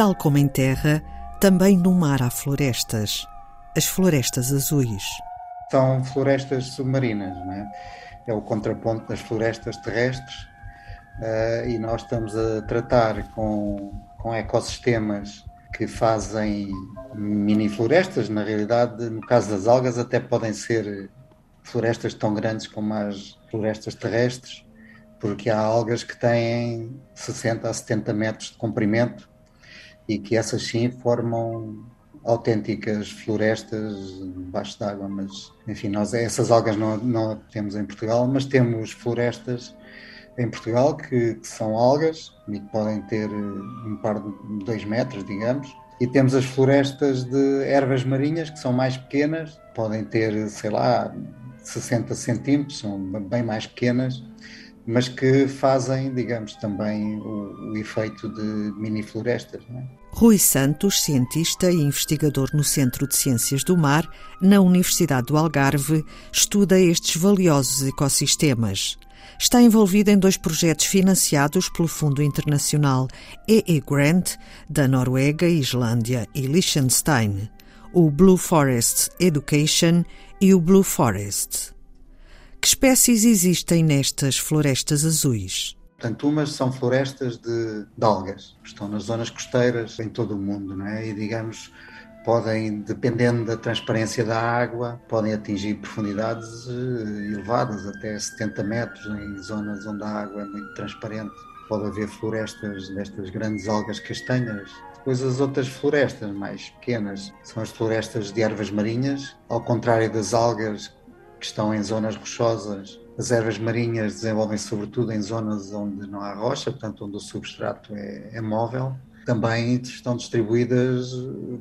Tal como em terra, também no mar há florestas, as florestas azuis. São florestas submarinas, não é? É o contraponto das florestas terrestres uh, e nós estamos a tratar com, com ecossistemas que fazem mini florestas, na realidade, no caso das algas, até podem ser florestas tão grandes como as florestas terrestres, porque há algas que têm 60 a 70 metros de comprimento e que essas sim formam autênticas florestas debaixo d'água, mas enfim, nós essas algas não, não temos em Portugal, mas temos florestas em Portugal que, que, são algas e que podem ter um par de dois metros, digamos, e temos as florestas de ervas marinhas que são mais pequenas, podem ter, sei lá, 60 centímetros, são bem mais pequenas, mas que fazem, digamos, também o, o efeito de mini florestas. É? Rui Santos, cientista e investigador no Centro de Ciências do Mar, na Universidade do Algarve, estuda estes valiosos ecossistemas. Está envolvido em dois projetos financiados pelo Fundo Internacional EE Grant, da Noruega, Islândia e Liechtenstein, o Blue Forest Education e o Blue Forest. Que espécies existem nestas florestas azuis? Portanto, umas são florestas de, de algas, que estão nas zonas costeiras em todo o mundo, não é? E digamos, podem, dependendo da transparência da água, podem atingir profundidades eh, elevadas, até 70 metros, em zonas onde a água é muito transparente. Pode haver florestas destas grandes algas castanhas. Depois as outras florestas mais pequenas são as florestas de ervas marinhas, ao contrário das algas que estão em zonas rochosas. As ervas marinhas desenvolvem-se sobretudo em zonas onde não há rocha, portanto, onde o substrato é, é móvel. Também estão distribuídas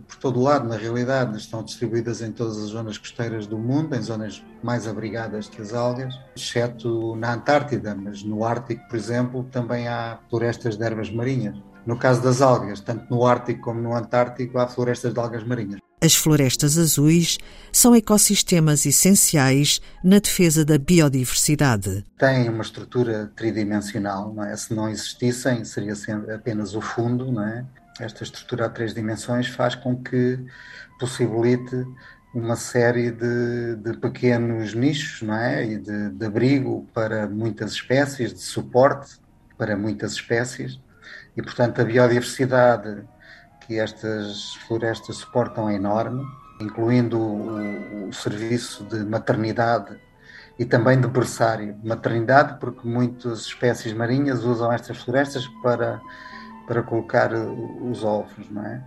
por todo o lado, na realidade, estão distribuídas em todas as zonas costeiras do mundo, em zonas mais abrigadas que as algas, exceto na Antártida, mas no Ártico, por exemplo, também há florestas de ervas marinhas. No caso das algas, tanto no Ártico como no Antártico, há florestas de algas marinhas. As florestas azuis são ecossistemas essenciais na defesa da biodiversidade. Têm uma estrutura tridimensional, não é? Se não existissem, seria apenas o fundo, não é? Esta estrutura a três dimensões faz com que possibilite uma série de, de pequenos nichos, não é? E de, de abrigo para muitas espécies, de suporte para muitas espécies. E, portanto, a biodiversidade que estas florestas suportam é enorme, incluindo o, o serviço de maternidade e também de berçário. Maternidade, porque muitas espécies marinhas usam estas florestas para, para colocar os ovos, não é?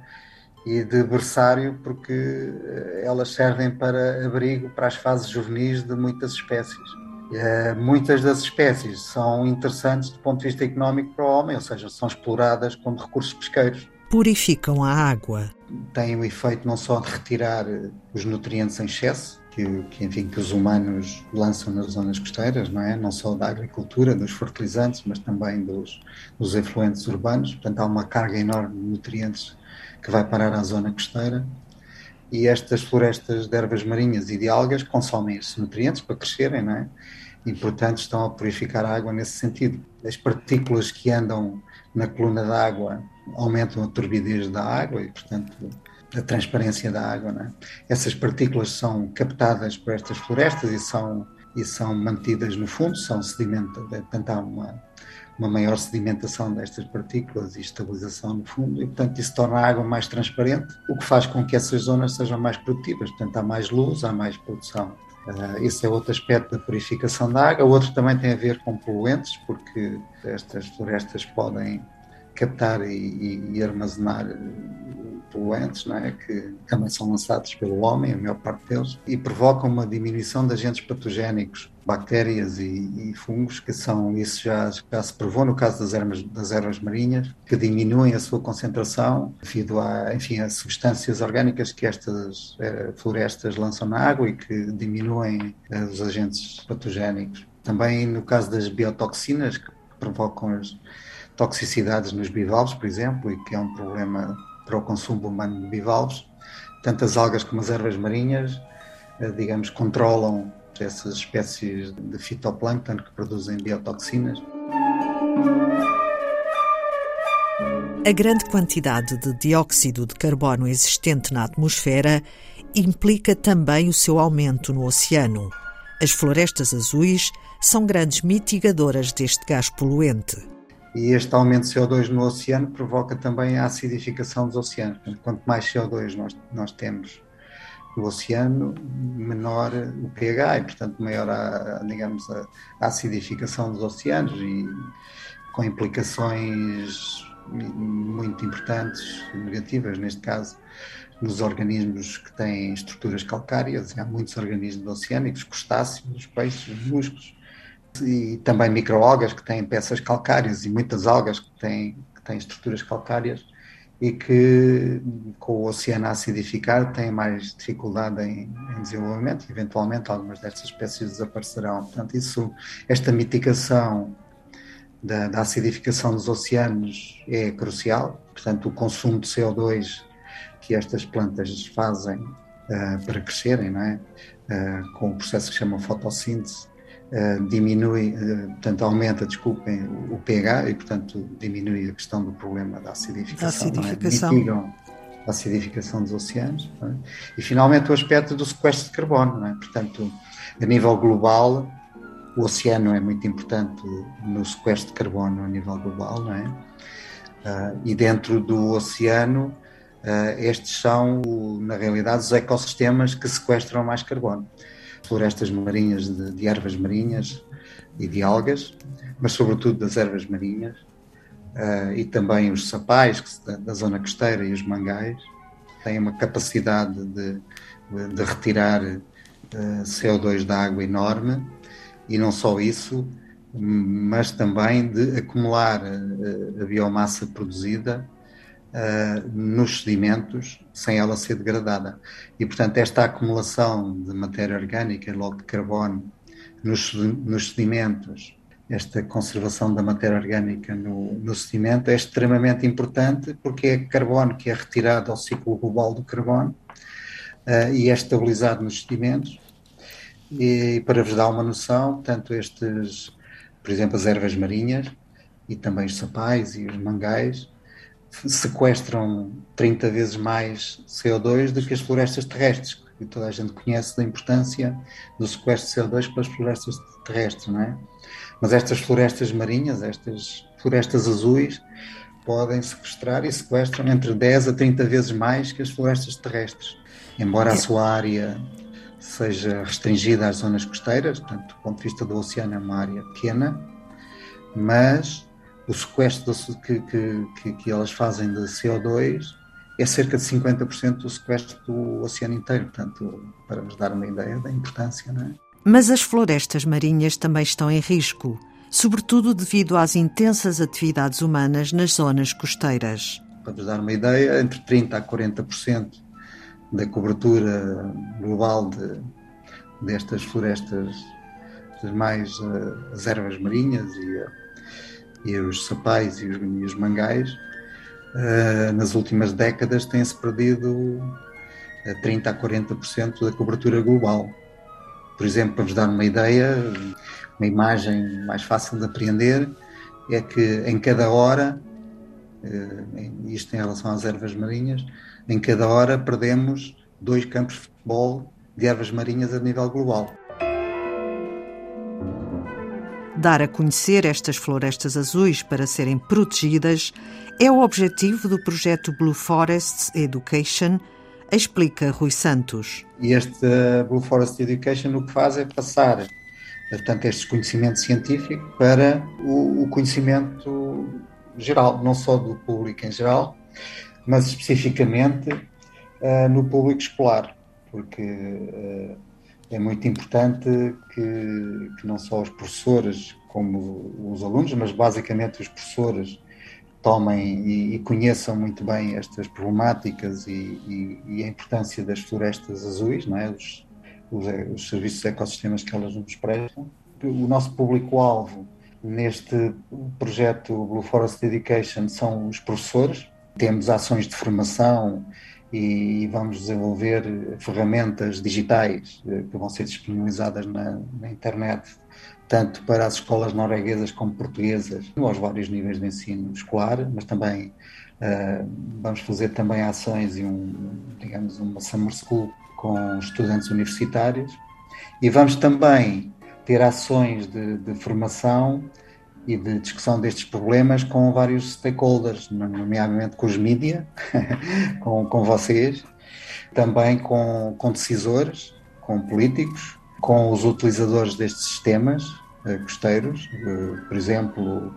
E de berçário, porque eh, elas servem para abrigo para as fases juvenis de muitas espécies. Uh, muitas das espécies são interessantes do ponto de vista económico para o homem, ou seja, são exploradas como recursos pesqueiros purificam a água. Tem o efeito não só de retirar eh, os nutrientes em excesso, que, que, enfim, que os humanos lançam nas zonas costeiras, não é? Não só da agricultura, dos fertilizantes, mas também dos, dos efluentes urbanos. Portanto, há uma carga enorme de nutrientes que vai parar à zona costeira. E estas florestas de ervas marinhas e de algas consomem esses nutrientes para crescerem, não é? E, portanto, estão a purificar a água nesse sentido. As partículas que andam na coluna d'água aumentam a turbidez da água e, portanto, a transparência da água. É? Essas partículas são captadas por estas florestas e são, e são mantidas no fundo, são sedimentadas, portanto, há uma, uma maior sedimentação destas partículas e estabilização no fundo, e portanto isso torna a água mais transparente, o que faz com que essas zonas sejam mais produtivas, portanto há mais luz, há mais produção. Uh, esse é outro aspecto da purificação da água. O outro também tem a ver com poluentes, porque estas florestas podem captar e, e, armazenar poluentes, não é? que também são lançados pelo homem, a maior parte deles, e provocam uma diminuição de agentes patogénicos, bactérias e, e fungos, que são, isso já, já, se provou no caso das ervas, das ervas marinhas, que diminuem a sua concentração devido a, enfim, a substâncias orgânicas que estas eh, florestas lançam na água e que diminuem eh, os agentes patogénicos. Também no caso das biotoxinas, que provocam as toxicidades nos bivalves, por exemplo, e que é um problema para o consumo humano de bivalves. Tanto as algas como as ervas marinhas, eh, digamos, controlam essas espécies de fitoplâncton que produzem biotoxinas. A grande quantidade de dióxido de carbono existente na atmosfera implica também o seu aumento no oceano. As florestas azuis são grandes mitigadoras deste gás poluente. E este aumento de CO2 no oceano provoca também a acidificação dos oceanos. Quanto mais CO2 nós, nós temos no oceano, menor o pH e, portanto, maior a, digamos, a, a acidificação dos oceanos e com implicações muito importantes, negativas neste caso, nos organismos que têm estruturas calcárias, há muitos organismos oceânicos, crustáceos, peixes, músculos, e também microalgas que têm peças calcárias e muitas algas que têm, que têm estruturas calcárias e que com o oceano a acidificar têm mais dificuldade em, em desenvolvimento e eventualmente algumas destas espécies desaparecerão. Portanto, isso, esta mitigação da, da, acidificação dos oceanos é crucial. Portanto, o consumo de CO2 que estas plantas fazem uh, para crescerem, não é? Uh, com o processo que chama fotossíntese, uh, diminui, portanto, aumenta, desculpem, o, o, pH e, portanto, diminui a questão do problema da acidificação. Da acidificação. É? Mitigam a acidificação dos oceanos. É? E, finalmente, o aspecto do sequestro de carbono, é? Portanto, a nível global, o oceano é muito importante no sequestro de carbono a nível global, não é? Uh, e dentro do oceano, estes são, na realidade, os ecossistemas que sequestram mais carbono. Florestas marinhas de, de ervas marinhas e de algas, mas sobretudo das ervas marinhas, uh, e também os sapais que, da, da, zona costeira e os mangais, têm uma capacidade de, de retirar CO2 da água enorme e não só isso, mas também de acumular a, a biomassa produzida uh, nos sedimentos sem ela ser degradada. E, portanto, esta acumulação de matéria orgânica, logo de carbono, nos, nos sedimentos, esta conservação da matéria orgânica no, no sedimento é extremamente importante porque é carbono que é retirado ao ciclo global do carbono uh, e é estabilizado nos sedimentos e para vos dar uma noção, tanto estes, por exemplo, as ervas marinhas e também os sapais e os mangais sequestram 30 vezes mais CO2 do que as florestas terrestres, que toda a gente conhece da importância do sequestro de CO2 para as florestas terrestres, não é? Mas estas florestas marinhas, estas florestas azuis, podem sequestrar e sequestram entre 10 a 30 vezes mais que as florestas terrestres, embora a sua área seja restringida às zonas costeiras, portanto, do ponto de vista do oceano é uma área pequena, mas o sequestro que, que, que elas fazem de CO2 é cerca de 50% do sequestro do oceano inteiro, portanto, para vos dar uma ideia da importância, não é? Mas as florestas marinhas também estão em risco, sobretudo devido às intensas atividades humanas nas zonas costeiras. Para vos dar uma ideia, entre 30% a 40% da cobertura global de, destas florestas, mais uh, as ervas marinhas e, uh, e os sapais e os, e mangais, uh, nas últimas décadas têm-se perdido 30% a 40% da cobertura global. Por exemplo, para vos dar uma ideia, uma imagem mais fácil de apreender é que em cada hora, isto em relação às ervas marinhas, em cada hora perdemos dois campos de futebol de ervas marinhas a nível global. Dar a conhecer estas florestas azuis para serem protegidas é o objetivo do projeto Blue Forests Education, explica Rui Santos. E este Blue Forest Education o que faz é passar portanto, este conhecimento científico para o, o conhecimento geral, não só do público em geral, mas especificamente uh, no público escolar, porque uh, é muito importante que, que, não só os professores como os alunos, mas basicamente os professores tomem e, e conheçam muito bem estas problemáticas e, e, e, a importância das florestas azuis, não é? os, os, os serviços ecossistemas que elas nos prestam. O nosso público-alvo neste projeto Blue Forest Education são os professores, temos ações de formação e vamos desenvolver ferramentas digitais eh, que vão ser disponibilizadas na, na internet, tanto para as escolas norueguesas como portuguesas, aos vários níveis de ensino escolar, mas também uh, vamos fazer também ações e um, digamos, uma summer school com estudantes universitários. E vamos também ter ações de, de formação e de discussão destes problemas com vários stakeholders, nomeadamente com os mídia, com, com vocês, também com, com decisores, com políticos, com os utilizadores destes sistemas uh, costeiros, uh, por exemplo,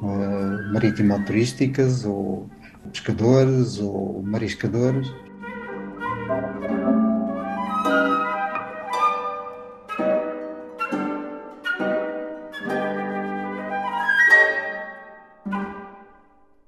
uh, marítimo-turísticas, ou pescadores, ou mariscadores,